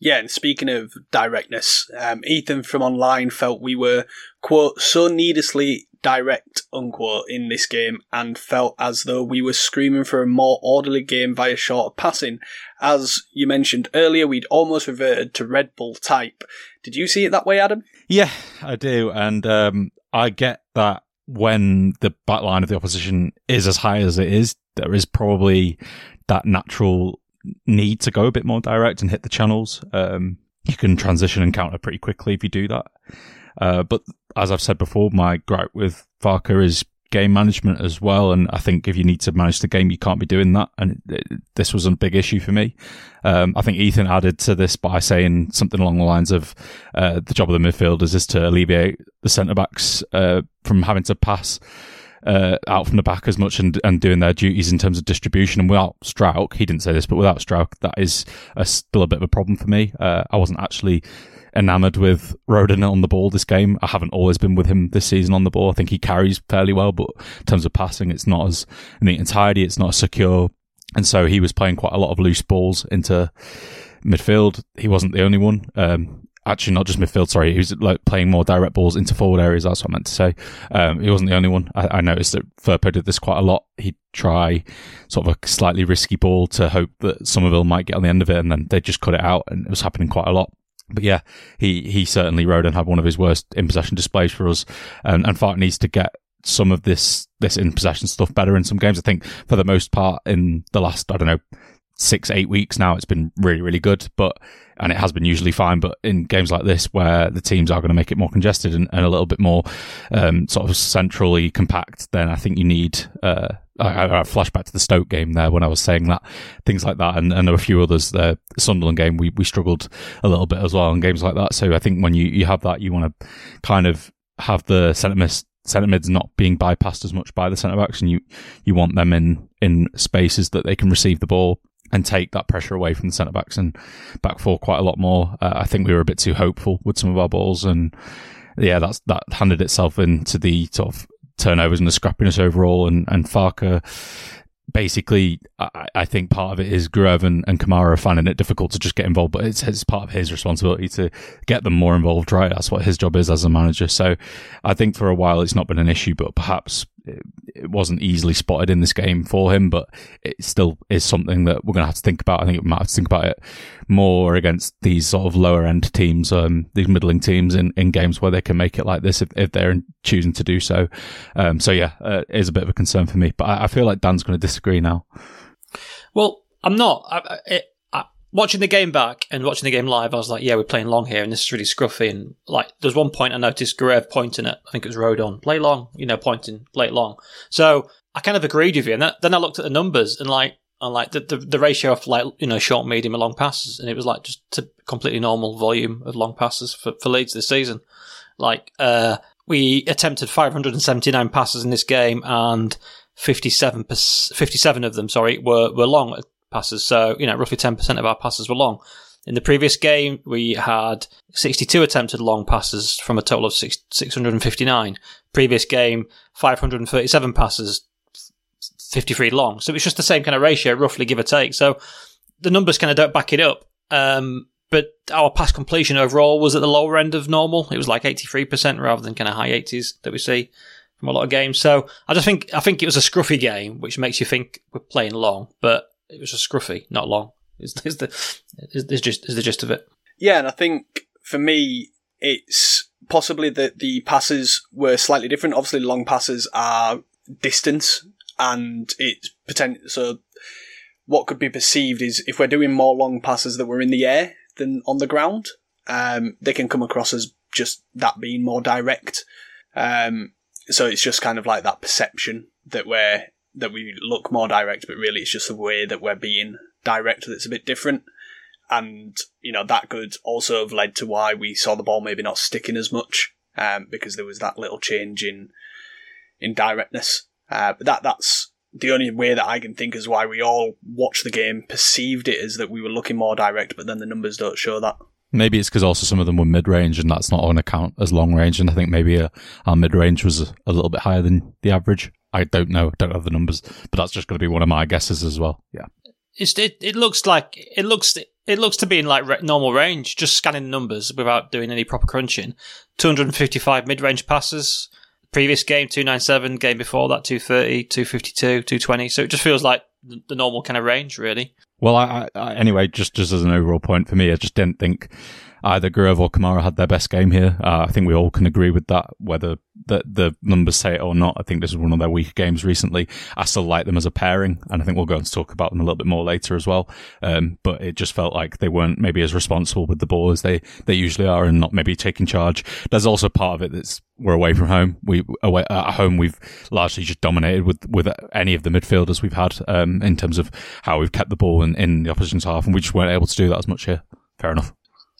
A: Yeah, and speaking of directness, um, Ethan from online felt we were quote so needlessly direct unquote in this game and felt as though we were screaming for a more orderly game via shorter passing. As you mentioned earlier, we'd almost reverted to Red Bull type. Did you see it that way, Adam?
C: Yeah, I do, and um, I get that when the back line of the opposition is as high as it is, there is probably that natural need to go a bit more direct and hit the channels. Um, you can transition and counter pretty quickly if you do that. Uh, but as I've said before, my gripe with Farke is game management as well. And I think if you need to manage the game, you can't be doing that. And it, this was a big issue for me. Um, I think Ethan added to this by saying something along the lines of uh, the job of the midfielders is to alleviate the centre backs uh, from having to pass. Uh, out from the back as much and, and doing their duties in terms of distribution. And without Struijk, he didn't say this, but without Struijk, that is a, still a bit of a problem for me. Uh, I wasn't actually enamored with Rodon on the ball this game. I haven't always been with him this season on the ball. I think he carries fairly well, but in terms of passing, it's not as in the entirety, It's not secure. And so he was playing quite a lot of loose balls into midfield. He wasn't the only one. Um, actually, not just midfield. Sorry, he was like playing more direct balls into forward areas. That's what I meant to say. Um, he wasn't the only one. I, I noticed that Firpo did this quite a lot. He'd try sort of a slightly risky ball to hope that Summerville might get on the end of it, and then they'd just cut it out. And it was happening quite a lot. But yeah, he, he certainly Rodon had one of his worst in possession displays for us. And, and Farke needs to get some of this, this in possession stuff better in some games. I think for the most part in the last, I don't know, six, eight weeks now, it's been really, really good. But, and it has been usually fine. But in games like this, where the teams are going to make it more congested and, and a little bit more, um, sort of centrally compact, then I think you need, uh, I, I flashback to the Stoke game there when I was saying that things like that, and, and a few others. The Sunderland game we, we struggled a little bit as well in games like that. So I think when you, you have that, you want to kind of have the centre mids, centre mids not being bypassed as much by the centre backs, and you you want them in in spaces that they can receive the ball and take that pressure away from the centre backs and back four quite a lot more. Uh, I think we were a bit too hopeful with some of our balls and yeah, that's that handed itself into the sort of turnovers and the scrappiness overall. And, and Farke, basically, I, I, think part of it is Gruev and, and Kamara finding it difficult to just get involved, but it's, it's part of his responsibility to get them more involved, right? That's what his job is as a manager. So I think for a while it's not been an issue, but perhaps it wasn't easily spotted in this game for him, but it still is something that we're going to have to think about. I think we might have to think about it more against these sort of lower end teams, um, these middling teams in, in games where they can make it like this if, if they're choosing to do so. Um, so yeah, uh, it is a bit of a concern for me, but I, I feel like Dan's going to disagree now.
B: Well, I'm not. I, it, watching the game back and watching the game live, I was like, yeah, we're playing long here, and this is really scruffy. And like, there's one point I noticed Gruev pointing at, I think it was Rodon, play long, you know, pointing, it long. So I kind of agreed with you. And that, then I looked at the numbers and like, and like the, the, the ratio of like, you know, short, medium, and long passes, and it was like just a completely normal volume of long passes for, for Leeds this season. Like, uh, we attempted 579 passes in this game and 57, 57 of them, sorry, were, were long passes. So, you know, roughly 10% of our passes were long. In the previous game, we had 62 attempted long passes from a total of 659. Previous game, 537 passes, 53 long. So it's just the same kind of ratio, roughly give or take. So the numbers kind of don't back it up. Um, but our pass completion overall was at the lower end of normal. It was like 83% rather than kind of high 80s that we see from a lot of games. So I just think, I think it was a scruffy game, which makes you think we're playing long, but it was just scruffy, not long. Is, is the is, is just is the gist of it?
A: Yeah, and I think for me, it's possibly that the passes were slightly different. Obviously, long passes are distance, and it's potential. So, what could be perceived is if we're doing more long passes that were in the air than on the ground, um, they can come across as just that being more direct. Um, so it's just kind of like that perception that we're that we look more direct, but really it's just the way that we're being direct that's a bit different. And, you know, that could also have led to why we saw the ball maybe not sticking as much, um, because there was that little change in, in directness. Uh, but that, that's the only way that I can think is why we all watched the game, perceived it as that we were looking more direct, but then the numbers don't show that.
C: Maybe it's because also some of them were mid range, and that's not on account as long range. And I think maybe uh, our mid range was a, a little bit higher than the average. I don't know. Don't have the numbers, but that's just going to be one of my guesses as well. Yeah.
B: It's, it, it looks like it looks it looks to be in like re- normal range. Just scanning numbers without doing any proper crunching. 255 mid-range passes. Previous game 297. Game before that 230, 252, 220. So it just feels like the, the normal kind of range, really.
C: Well, I, I, anyway, just just as an overall point for me, I just didn't think either Gruev or Kamara had their best game here. Uh, I think we all can agree with that, whether the, the numbers say it or not. I think this is one of their weaker games recently. I still like them as a pairing, and I think we'll go and talk about them a little bit more later as well. Um, but it just felt like they weren't maybe as responsible with the ball as they, they usually are and not maybe taking charge. There's also part of it that's we're away from home. We away at home we've largely just dominated with with any of the midfielders we've had um, in terms of how we've kept the ball in, in the opposition's half, and we just weren't able to do that as much here. Fair enough.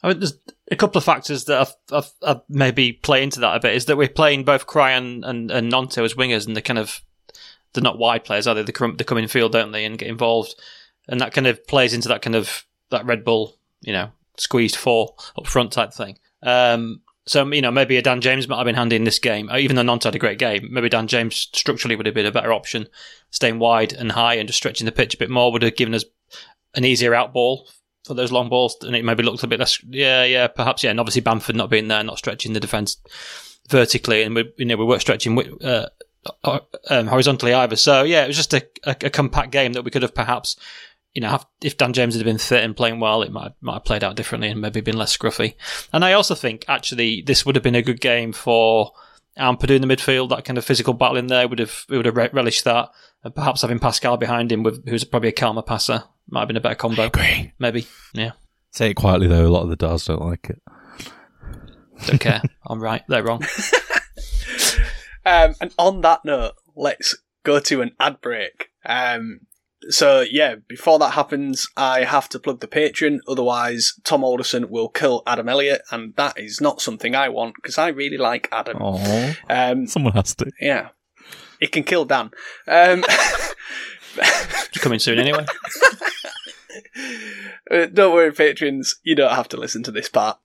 B: I mean, there's a couple of factors that maybe play into that a bit. Is that we're playing both Cryan and, and as wingers, and they're kind of they're not wide players, are they? They come, they come in field, don't they, and get involved, and that kind of plays into that kind of that Red Bull, you know, squeezed four up front type thing. Um, so you know, maybe a Dan James might have been handy in this game, even though Gnonto had a great game. Maybe Dan James structurally would have been a better option, staying wide and high and just stretching the pitch a bit more would have given us an easier out ball for those long balls, and it maybe looked a bit less. Yeah, yeah, perhaps. Yeah, and obviously Bamford not being there, not stretching the defence vertically, and we you know we weren't stretching uh, uh, um, horizontally either. So yeah, it was just a, a, a, compact game that we could have perhaps. You know, have, if Dan James had been fit and playing well, it might might have played out differently and maybe been less scruffy. And I also think actually this would have been a good game for Ampadu in the midfield. That kind of physical battle in there would have would have relished that, and perhaps having Pascal behind him, with, who's probably a calmer passer, might have been a better combo. I
C: agree.
B: Maybe. Yeah.
C: Say it quietly though. A lot of the Dars don't like it.
B: Don't care. I'm right. They're wrong.
A: um, and on that note, let's go to an ad break. Um, so yeah, before that happens, I have to plug the Patreon. Otherwise, Tom Alderson will kill Adam Elliott, and that is not something I want because I really like Adam.
C: Aww. Um, Someone has to.
A: Yeah, it can kill Dan. Um,
B: coming soon anyway.
A: uh, don't worry, patrons, you don't have to listen to this part.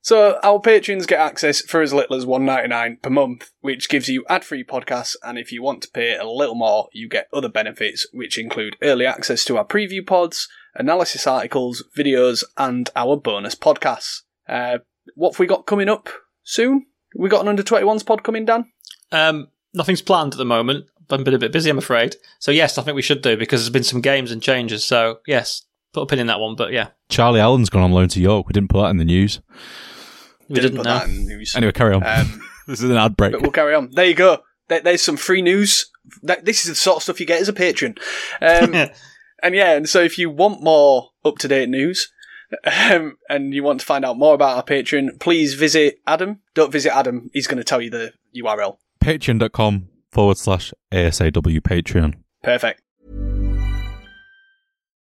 A: So our patrons get access for as little as one ninety nine per month, which gives you ad-free podcasts, and if you want to pay a little more, you get other benefits, which include early access to our preview pods, analysis articles, videos, and our bonus podcasts. Uh, what have we got coming up soon? We got an under 21s pod coming, Dan?
B: Um, nothing's planned at the moment. I've been a bit busy, I'm afraid. So yes, I think we should do because there's been some games and changes. So yes, put a pin in that one. But yeah,
C: Charlie Allen's gone on loan to York. We didn't put that in the news.
B: We didn't,
A: didn't
B: know.
A: that in the news.
C: Anyway, carry on. Um, this is an ad break.
A: But we'll carry on. There you go. There, there's some free news. That, this is the sort of stuff you get as a patron. Um, and yeah, and so if you want more up to date news, um, and you want to find out more about our Patreon, please visit Adam. Don't visit Adam; he's going to tell you the URL.
C: Patreon.com forward slash ASAW Patreon.
A: Perfect.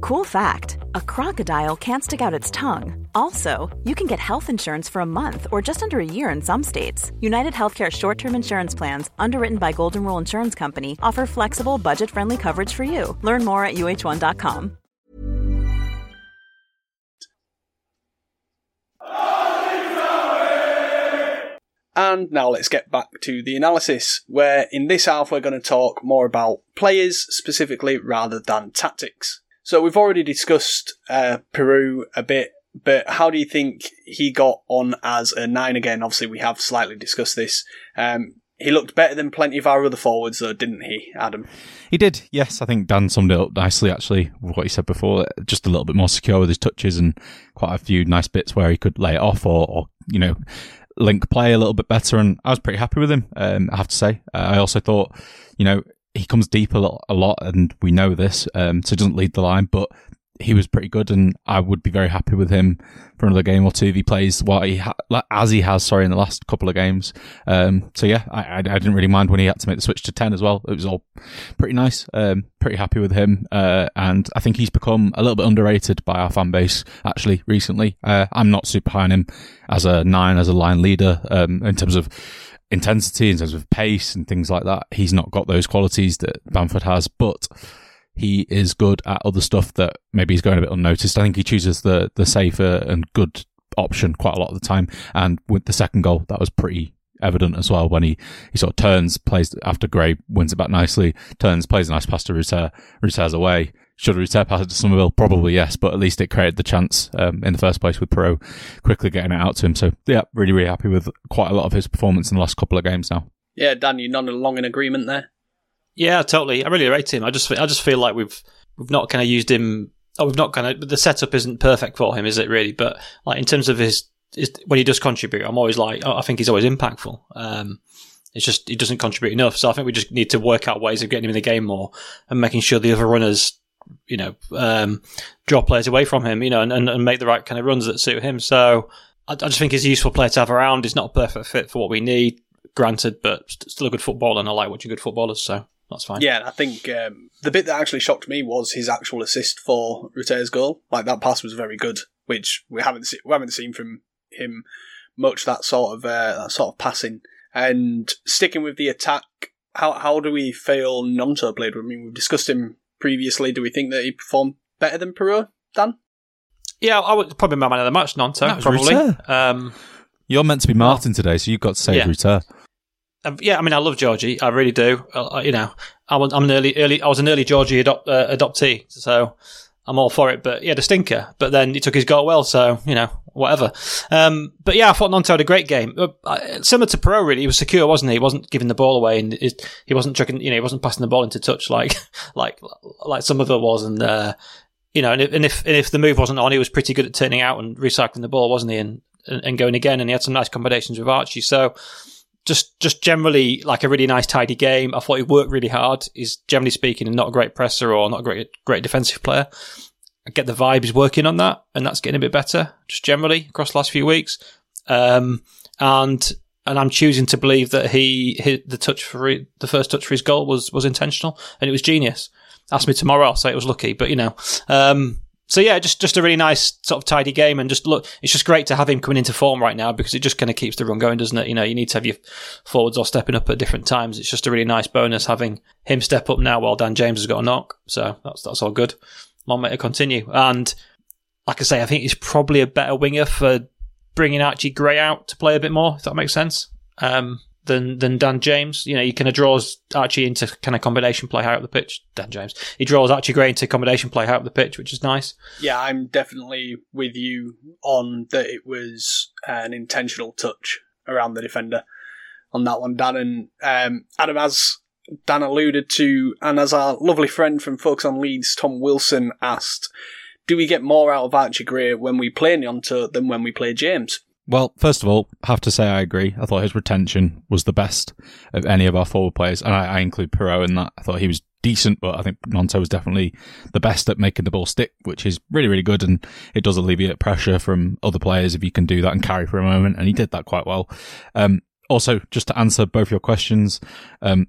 D: Cool fact a crocodile can't stick out its tongue. Also, you can get health insurance for a month or just under a year in some states. United Healthcare short term insurance plans, underwritten by Golden Rule Insurance Company, offer flexible, budget friendly coverage for you. Learn more at uh1.com.
A: And now let's get back to the analysis, where in this half we're going to talk more about players specifically rather than tactics. So we've already discussed uh, Piroe a bit, but how do you think he got on as a nine again? Obviously, we have slightly discussed this. Um, he looked better than plenty of our other forwards, though, didn't he, Adam?
C: He did, yes. I think Dan summed it up nicely, actually, with what he said before. Just a little bit more secure with his touches and quite a few nice bits where he could lay it off or, or you know, link play a little bit better. And I was pretty happy with him, um, I have to say. Uh, I also thought, you know, he comes deep a lot, a lot, and we know this, um, so doesn't lead the line, but he was pretty good, and I would be very happy with him for another game or two if he plays what he ha- as he has, sorry, in the last couple of games. Um, so yeah, I, I, I, didn't really mind when he had to make the switch to ten as well. It was all pretty nice. Um, pretty happy with him, uh, and I think he's become a little bit underrated by our fan base actually recently. Uh, I'm not super high on him as a nine, as a line leader, um, in terms of intensity, in terms of pace and things like that. He's not got those qualities that Bamford has, but he is good at other stuff that maybe he's going a bit unnoticed. I think he chooses the the safer and good option quite a lot of the time. And with the second goal, that was pretty evident as well when he, he sort of turns, plays after Gray wins it back nicely, turns, plays a nice pass to Rutter, Rutter's away. Should Rutter pass it to Summerville? Probably yes, but at least it created the chance um, in the first place with Piroe quickly getting it out to him. So yeah, really, really happy with quite a lot of his performance in the last couple of games now.
A: Yeah, Dan, you're not along in agreement there.
B: Yeah, totally. I really rate him. I just I just feel like we've we've not kind of used him. Oh, we've not kind of the setup isn't perfect for him, is it really? But like in terms of his, his when he does contribute, I'm always like, oh, I think he's always impactful. Um, it's just he doesn't contribute enough. So I think we just need to work out ways of getting him in the game more and making sure the other runners, you know, um, draw players away from him, you know, and, and, make the right kind of runs that suit him. So I, I just think he's a useful player to have around. He's not a perfect fit for what we need, granted, but still a good footballer, and I like watching good footballers. So that's fine.
A: Yeah, I think um, the bit that actually shocked me was his actual assist for Rutter's goal. Like that pass was very good, which we haven't se- we haven't seen from him much. That sort of uh, that sort of passing and sticking with the attack. How how do we feel Gnonto played? I mean, we've discussed him previously. Do we think that he performed better than Piroe, Dan?
B: Yeah, I would probably my man of the match, Gnonto. Probably. Um,
C: You're meant to be Martin today, so you've got to say
B: Yeah.
C: Rutter.
B: Um, yeah, I mean, I love Georgie. I really do. Uh, you know, I was, I'm an early, early. I was an early Georgie adopt, uh, adoptee, so I'm all for it. But he had a stinker. But then he took his goal well, so you know, whatever. Um, but yeah, I thought Gnonto had a great game. Uh, similar to Piroe, really. He was secure, wasn't he? He wasn't giving the ball away, and he wasn't chucking. You know, he wasn't passing the ball into touch like, like, like some of it was. And uh, you know, and if, and if and if the move wasn't on, he was pretty good at turning out and recycling the ball, wasn't he? And, and going again, and he had some nice combinations with Archie. So just just generally like a really nice tidy game. I thought he worked really hard. He's generally speaking not a great presser or not a great great defensive player. I get the vibe he's working on that, and that's getting a bit better just generally across the last few weeks. Um, and and I'm choosing to believe that he hit the touch for he- the first touch for his goal was was intentional and it was genius. Ask me tomorrow, I'll say it was lucky, but you know. Um, so yeah, just just a really nice sort of tidy game, and just look, it's just great to have him coming into form right now because it just kind of keeps the run going, doesn't it? You know, you need to have your forwards all stepping up at different times. It's just a really nice bonus having him step up now while Dan James has got a knock. So that's that's all good. Long may it continue. And like I say, I think he's probably a better winger for bringing Archie Gray out to play a bit more, if that makes sense. Um, than than Dan James. You know, he kind of draws Archie into kind of combination play high up the pitch. Dan James, he draws Archie Gray into combination play high up the pitch, which is nice.
A: Yeah, I'm definitely with you on that. It was an intentional touch around the defender on that one, Dan and um, Adam, as Dan alluded to, and as our lovely friend from Focus on Leeds, Tom Wilson, asked, do we get more out of Archie Gray when we play Gnonto than when we play James?
C: Well, first of all, have to say I agree. I thought his retention was the best of any of our forward players, and I, I include Piroe in that. I thought he was decent, but I think Gnonto was definitely the best at making the ball stick, which is really, really good, and it does alleviate pressure from other players if you can do that and carry for a moment, and he did that quite well. Um, also, just to answer both your questions, um,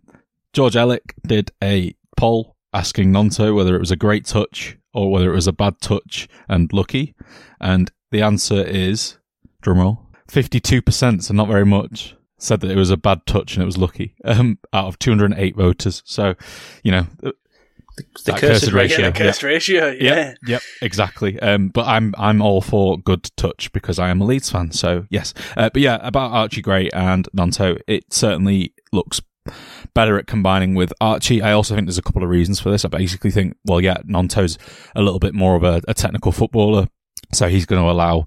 C: George Ellick did a poll asking Gnonto whether it was a great touch or whether it was a bad touch and lucky, and the answer is drumroll, 52%, so not very much, said that it was a bad touch and it was lucky, um, out of 208 voters. So, you know,
B: the, the cursed, ratio.
A: Yeah, the cursed
C: yeah.
A: ratio, yeah.
C: Yep, yep, exactly. Um, but I'm I'm all for good touch because I am a Leeds fan. So yes, uh, but yeah, about Archie Gray and Gnonto, it certainly looks better at combining with Archie. I also think there's a couple of reasons for this. I basically think, well, yeah, Gnonto's a little bit more of a, a technical footballer. So he's going to allow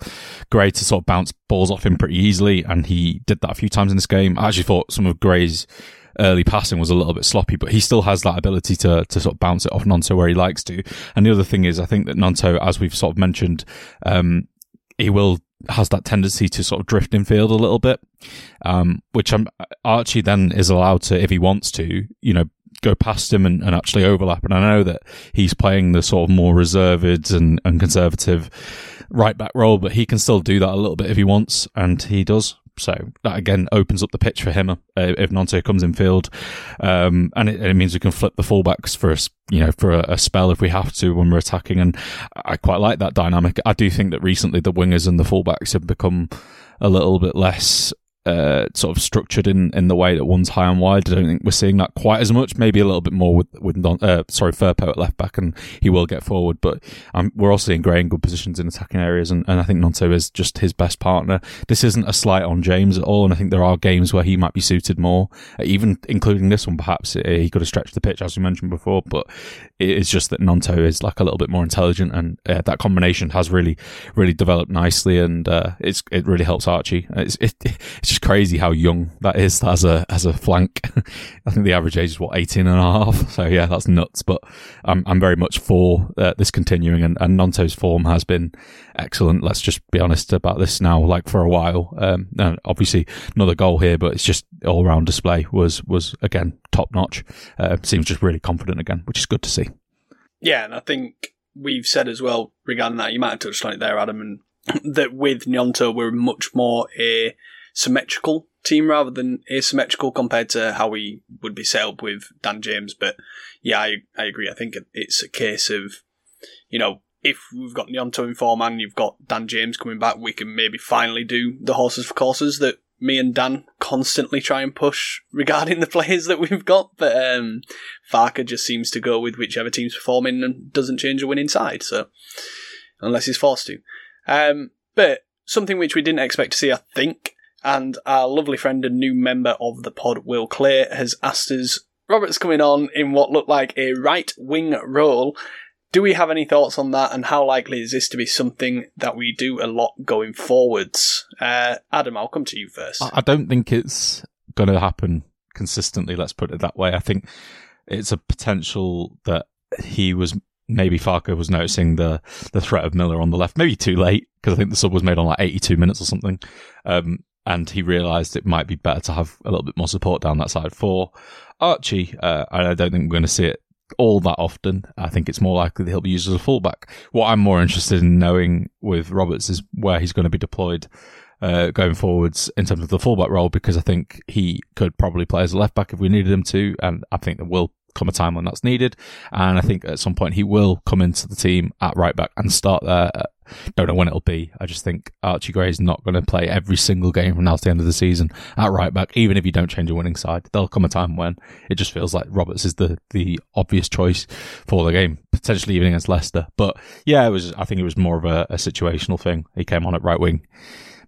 C: Gray to sort of bounce balls off him pretty easily, and he did that a few times in this game. I actually thought some of Gray's early passing was a little bit sloppy, but he still has that ability to to sort of bounce it off Gnonto where he likes to. And the other thing is, I think that Gnonto, as we've sort of mentioned, um, he will has that tendency to sort of drift in field a little bit, um, which I'm, Archie then is allowed to, if he wants to, you know, go past him and, and actually overlap. And I know that he's playing the sort of more reserved and, and conservative right back role, but he can still do that a little bit if he wants, and he does. So that again opens up the pitch for him uh, if Gnonto comes in field, um, and it, it, means we can flip the fullbacks for a you know for a, a, spell if we have to when we're attacking. And I quite like that dynamic. I do think that recently the wingers and the fullbacks have become a little bit less uh, sort of structured in, in the way that one's high and wide. I don't think we're seeing that quite as much. Maybe a little bit more with with uh, sorry Firpo at left back, and he will get forward. But um, we're also seeing Gray in good positions in attacking areas, and, and I think Gnonto is just his best partner. This isn't a slight on James at all, and I think there are games where he might be suited more, even including this one. Perhaps uh, he could have stretched the pitch as we mentioned before, but it is just that Gnonto is like a little bit more intelligent, and uh, that combination has really really developed nicely, and uh, it's it really helps Archie. It's it, it's just crazy how young that is as a as a flank. I think the average age is what 18 and a half. So yeah, that's nuts. But I'm I'm very much for uh, this continuing, and, and Gnonto's form has been excellent. Let's just be honest about this now. Like for a while, um, and obviously another goal here, but it's just all round display was was again top notch. Uh, seems just really confident again, which is good to see.
A: Yeah, and I think we've said as well regarding that. You might have touched on it there, Adam, and that with Gnonto we're much more a symmetrical team rather than asymmetrical compared to how we would be set up with Dan James. But yeah, I, I agree. I think it's a case of, you know, if we've got Gnonto in form and you've got Dan James coming back, we can maybe finally do the horses for courses that me and Dan constantly try and push regarding the players that we've got. But um, Farke just seems to go with whichever team's performing and doesn't change a winning side. So unless he's forced to. Um, but something which we didn't expect to see, I think, and our lovely friend and new member of the pod, Will Clay, has asked us Robert's coming on in what looked like a right wing role. Do we have any thoughts on that, and how likely is this to be something that we do a lot going forwards? Uh, Adam, I'll come to you first.
C: I don't think it's going to happen consistently, let's put it that way. I think it's a potential that he was maybe Farke was noticing the the threat of Miller on the left, maybe too late because I think the sub was made on like 82 minutes or something. Um, and he realised it might be better to have a little bit more support down that side for Archie. Uh, I don't think we're going to see it all that often. I think it's more likely that he'll be used as a fullback. What I'm more interested in knowing with Roberts is where he's going to be deployed uh, going forwards in terms of the fullback role, because I think he could probably play as a left back if we needed him to, and I think there will come a time when that's needed. And I think at some point he will come into the team at right back and start there don't know when it'll be. I just think Archie Gray is not going to play every single game from now to the end of the season at right back, even if you don't change a winning side. There'll come a time when it just feels like Roberts is the, the obvious choice for the game, potentially even against Leicester. But yeah, it was, I think it was more of a, a situational thing. He came on at right wing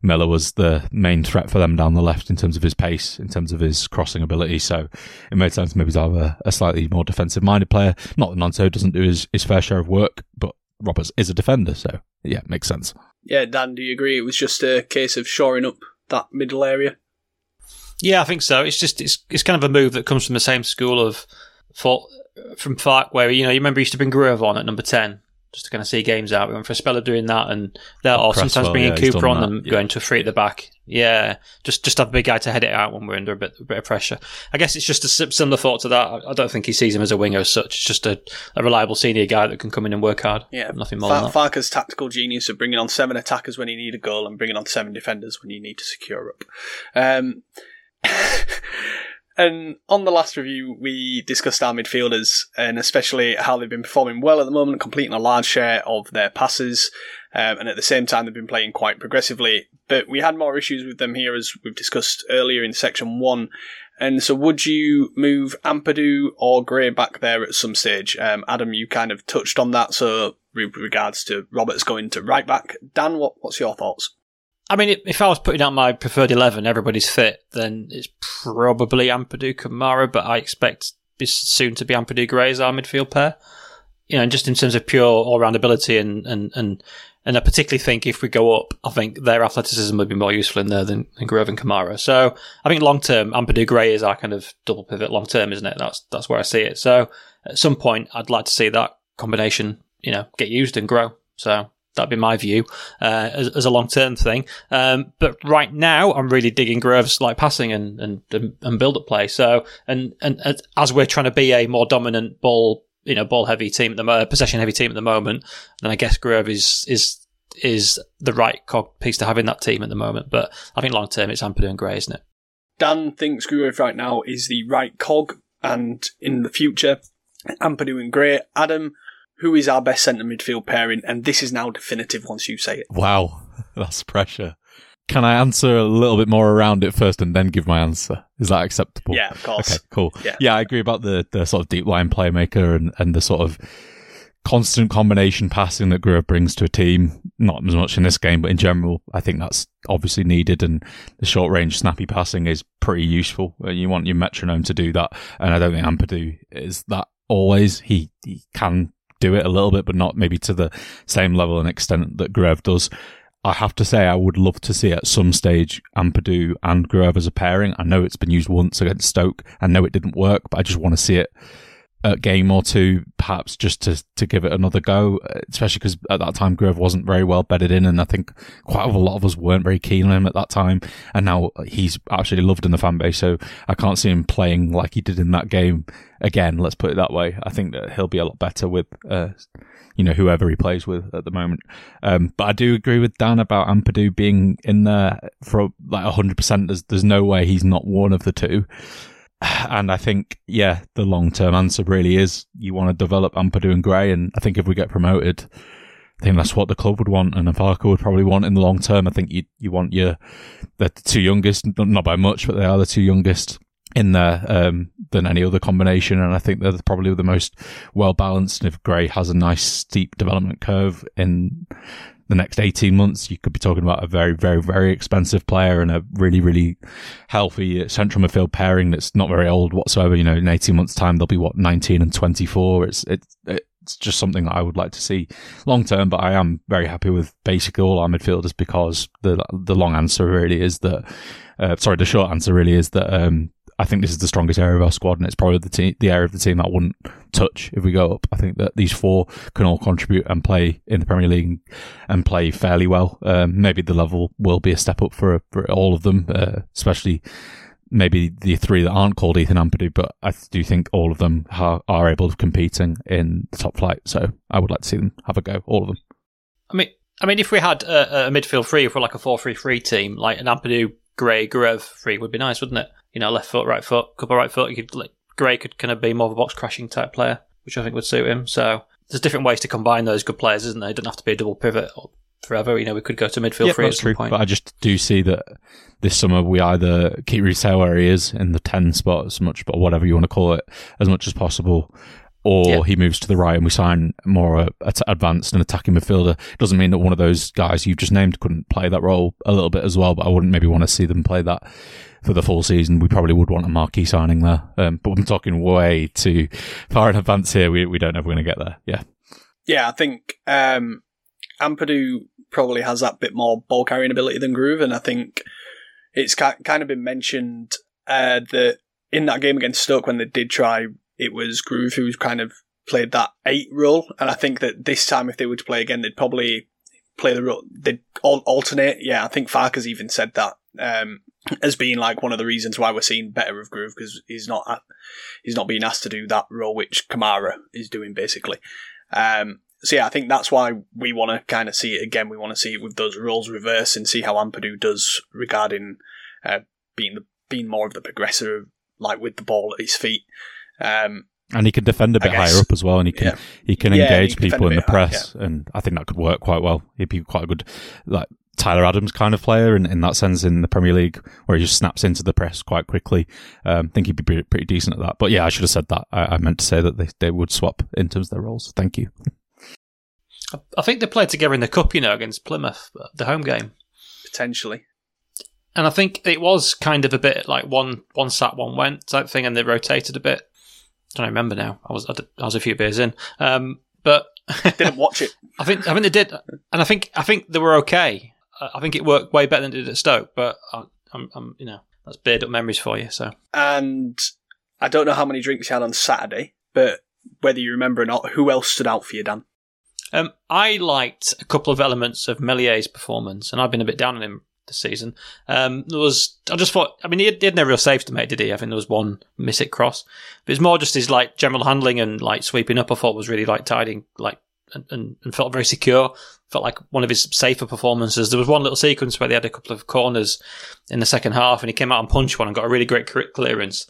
C: Miller was the main threat for them down the left in terms of his pace, in terms of his crossing ability. So it made sense maybe to have a, a slightly more defensive minded player. Not that Gnonto doesn't do his, his fair share of work, but Roberts is a defender. So yeah, makes sense.
A: Yeah, Dan, do you agree it was just a case of shoring up that middle area?
B: Yeah, I think so. It's just it's it's kind of a move that comes from the same school of thought from Farke, where you know you remember he used to bring Gruev on at number ten just to kind of see games out. We went for a spell of doing that, and that, or sometimes
C: Cresswell,
B: bringing
C: yeah,
B: Cooper on
C: that,
B: and
C: yeah.
B: going to a three at the back. Yeah, just just have a big guy to head it out when we're under a bit, a bit of pressure. I guess it's just a similar thought to that. I I don't think he sees him as a winger as such. It's just a, a reliable senior guy that can come in and work hard.
A: Yeah,
B: nothing more than that.
A: Farke's tactical genius of bringing on seven attackers when you need a goal and bringing on seven defenders when you need to secure up. Um, and on the last review, we discussed our midfielders and especially how they've been performing well at the moment, completing a large share of their passes. Um, and at the same time, they've been playing quite progressively. But we had more issues with them here, as we've discussed earlier in section one. And so, would you move Ampadu or Gray back there at some stage? Um, Adam, you kind of touched on that. So, with regards to Roberts going to right back, Dan, what, what's your thoughts?
B: I mean, if- I was putting out my preferred eleven, everybody's fit, then it's probably Ampadu Kamara, but I expect soon to be Ampadu Gray as our midfield pair. You know, just in terms of pure all round ability and, and, and, and I particularly think if we go up, I think their athleticism would be more useful in there than, than Gruev and Kamara. So I think long term, Ampadu Gray is our kind of double pivot long term, isn't it? That's, that's where I see it. So at some point, I'd like to see that combination, you know, get used and grow. So that'd be my view uh, as, as a long term thing. Um, but right now, I'm really digging Gruev's like passing and and, and build up play. So and, and and as we're trying to be a more dominant ball, you know, ball heavy team at the mo- possession heavy team at the moment, then I guess Gruev is is is the right cog piece to have in that team at the moment. But I think long term, it's Ampadu and Gray, isn't it?
A: Dan thinks Gruev right now is the right cog, and in the future, Ampadu and Gray. Adam, who is our best centre midfield pairing? And this is now definitive once you say it.
C: Wow, that's pressure. Can I answer a little bit more around it first and then give my answer? Is that acceptable?
A: Yeah, of course.
C: Okay, cool.
A: Yeah.
C: Yeah, I agree about the, the sort of deep line playmaker and, and the sort of constant combination passing that Gruev brings to a team. Not as much in this game, but in general, I think that's obviously needed. And the short range snappy passing is pretty useful. Uh, You want your metronome to do that. And I don't think Ampadu is that always. He, he can do it a little bit, but not maybe to the same level and extent that Gruev does. I have to say, I would love to see at some stage Ampadu and Gruev as a pairing. I know it's been used once against Stoke. I know it didn't work, but I just want to see it a game or two, perhaps just to, to give it another go, especially because at that time Gruev wasn't very well bedded in, and I think quite a lot of us weren't very keen on him at that time. And now he's actually loved in the fan base, so I can't see him playing like he did in that game again. Let's put it that way. I think that he'll be a lot better with, uh, you know, whoever he plays with at the moment. Um, but I do agree with Dan about Ampadu being in there for like hundred percent. There's there's no way he's not one of the two. And I think, yeah, the long term answer really is you want to develop Ampadu and Gray. And I think if we get promoted, I think that's what the club would want, and Avarca would probably want in the long term. I think you you want your the two youngest, not by much, but they are the two youngest in there um, than any other combination, and I think they're probably the most well balanced. And if Gray has a nice steep development curve in the next 18 months, you could be talking about a very, very, very expensive player and a really, really healthy central midfield pairing that's not very old whatsoever. You know, in 18 months' time, they'll be what 19 and 24. It's it's it's just something that I would like to see long term. But I am very happy with basically all our midfielders because the the long answer really is that. Uh, sorry, the short answer really is that um, I think this is the strongest area of our squad, and it's probably the te- the area of the team that I wouldn't touch if we go up. I think that these four can all contribute and play in the Premier League and play fairly well. Um, maybe the level will be a step up for for all of them, uh, especially maybe the three that aren't called Ethan Ampadu, but I do think all of them are, are able of competing in the top flight. So I would like to see them have a go, all of them.
B: I mean, I mean, if we had a, a midfield three, if we're like a four-three-three team, like an Ampadu, Gray, Gruev three would be nice, wouldn't it? You know, left foot, right foot, couple of right foot. You could like Gray could kind of be more of a box crashing type player, which I think would suit him. So there's different ways to combine those good players, isn't there? It doesn't have to be a double pivot or forever. You know, we could go to midfield
C: Yeah,
B: three at some
C: true.
B: point.
C: But I just do see that this summer we either keep Rutter where he is in the 10 spot as much, but whatever you want to call it, as much as possible. Or
B: Yeah.
C: he moves to the right and we sign more uh, advanced and attacking midfielder. Doesn't mean that one of those guys you've just named couldn't play that role a little bit as well, but I wouldn't maybe want to see them play that for the full season. We probably would want a marquee signing there. Um, but I'm talking way too far in advance here. We, we don't know if we're going to get there. Yeah.
A: Yeah, I think um, Ampadu probably has that bit more ball carrying ability than Gruev, and I think it's ki- kind of been mentioned uh, that in that game against Stoke when they did try, it was Gruev who kind of played that eight role, and I think that this time if they were to play again, they'd probably play the role. They'd alternate. Yeah, I think Farke's even said that um, as being like one of the reasons why we're seeing better of Gruev because he's not at, he's not being asked to do that role which Kamara is doing basically. Um, so yeah, I think that's why we want to kind of see it again. We want to see it with those roles reversed and see how Ampadu does regarding uh, being the being more of the progressor, like with the ball at his feet. Um,
C: And he can defend a bit
A: guess-
C: higher up as well, and he can
A: yeah.
C: he can
A: Yeah,
C: engage
A: he can
C: people in the
A: a bit high,
C: press, and I think that could work quite well. He'd be quite a good like Tyler Adams kind of player in, in that sense in the Premier League, where he just snaps into the press quite quickly. Um, I think he'd be pretty, pretty decent at that. But yeah, I should have said that. I, I meant to say that they, they would swap in terms of their roles. Thank you.
B: I- I think they played together in the cup, you know, against Plymouth, the home game.
A: potentially,
B: And I think it was kind of a bit like one one sat, one went type thing, and they rotated a bit. I don't remember now. I was I, was a few beers in, um, but
A: didn't watch it.
B: I think I think they did, and I think I think they were okay. I I think it worked way better than it did at Stoke, but I, I'm, I'm you know that's beard up memories for you. So
A: And I don't know how many drinks you had on Saturday, but whether you remember or not, who else stood out for you, Dan?
B: um, I liked a couple of elements of Meslier's performance, and I've been a bit down on him this season. Um, there was I just thought I mean he had, he had no real saves to make, did he? I think there was one miss it cross, but it's more just his like general handling and like sweeping up. I thought was really like tidying like and, and, and felt very secure. Felt like one of his safer performances. There was one little sequence where they had a couple of corners in the second half, and he came out and punched one and got a really great clearance.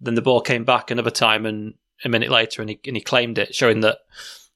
B: Then the ball came back another time, and a minute later, and he and he claimed it, showing that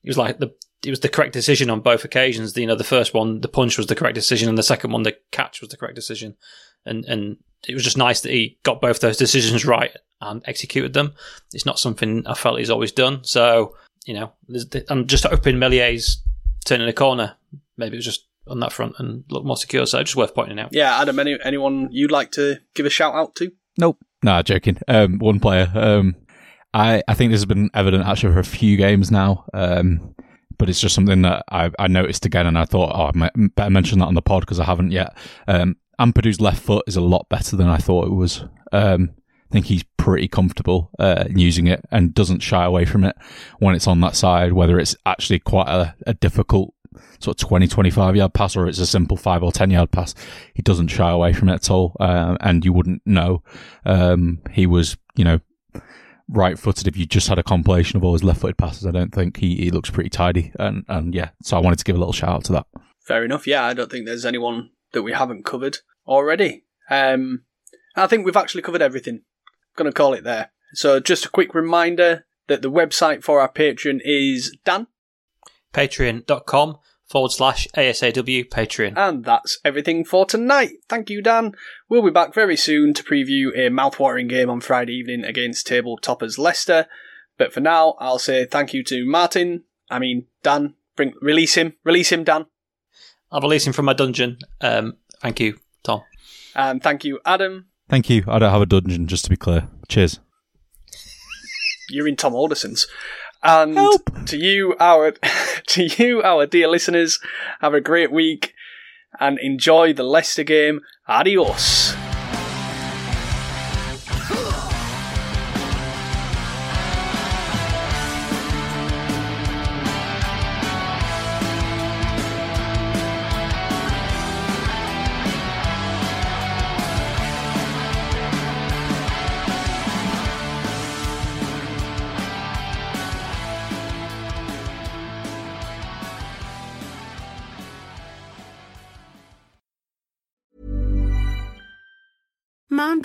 B: he was like the it was the correct decision on both occasions. You know, the first one, the punch was the correct decision, and the second one, the catch was the correct decision. And and it was just nice that he got both those decisions right and executed them. It's not something I felt he's always done. So you know, there's the- I'm just hoping Meslier's turning a corner. Maybe it was just on that front and look more secure. So just worth pointing out.
A: Yeah, Adam. Any anyone you'd like to give a shout out to?
C: Nope. Nah, joking. Um, one player. Um, I, I think this has been evident actually for a few games now. Um, but it's just something that I, I noticed again, and I thought, oh, I better mention that on the pod because I haven't yet. Um, Ampadu's left foot is a lot better than I thought it was. Um, I think he's pretty comfortable uh, in using it and doesn't shy away from it when it's on that side, whether it's actually quite a, a difficult sort of 20, 25 yard pass or it's a simple five or 10 yard pass. He doesn't shy away from it at all. Uh, and you wouldn't know. Um, he was, you know, right footed if you just had a compilation of all his left footed passes. I don't think he, he looks pretty tidy. And, and yeah, so I wanted to give a little shout out to that.
A: Fair enough. Yeah, I don't think there's anyone that we haven't covered already. Um, I think we've actually covered everything. Going to call it there. So just a quick reminder that the website for our Patreon is Dan,
B: Patreon.com forward slash ASAW Patreon.
A: and that's everything for tonight. Thank you, Dan. We'll be back very soon to preview a mouthwatering game on Friday evening against table toppers Leicester. But for now, I'll say thank you to Martin. I mean, Dan. Bring release him. Release him, Dan.
B: I'll release him from my dungeon. Um, thank you, Tom.
A: And thank you, Adam.
C: Thank you. I don't have a dungeon, just to be clear. Cheers.
A: You're in Tom Alderson's. And
C: Help.
A: to you, our to you, our dear listeners, have a great week and enjoy the Leicester game. Adios.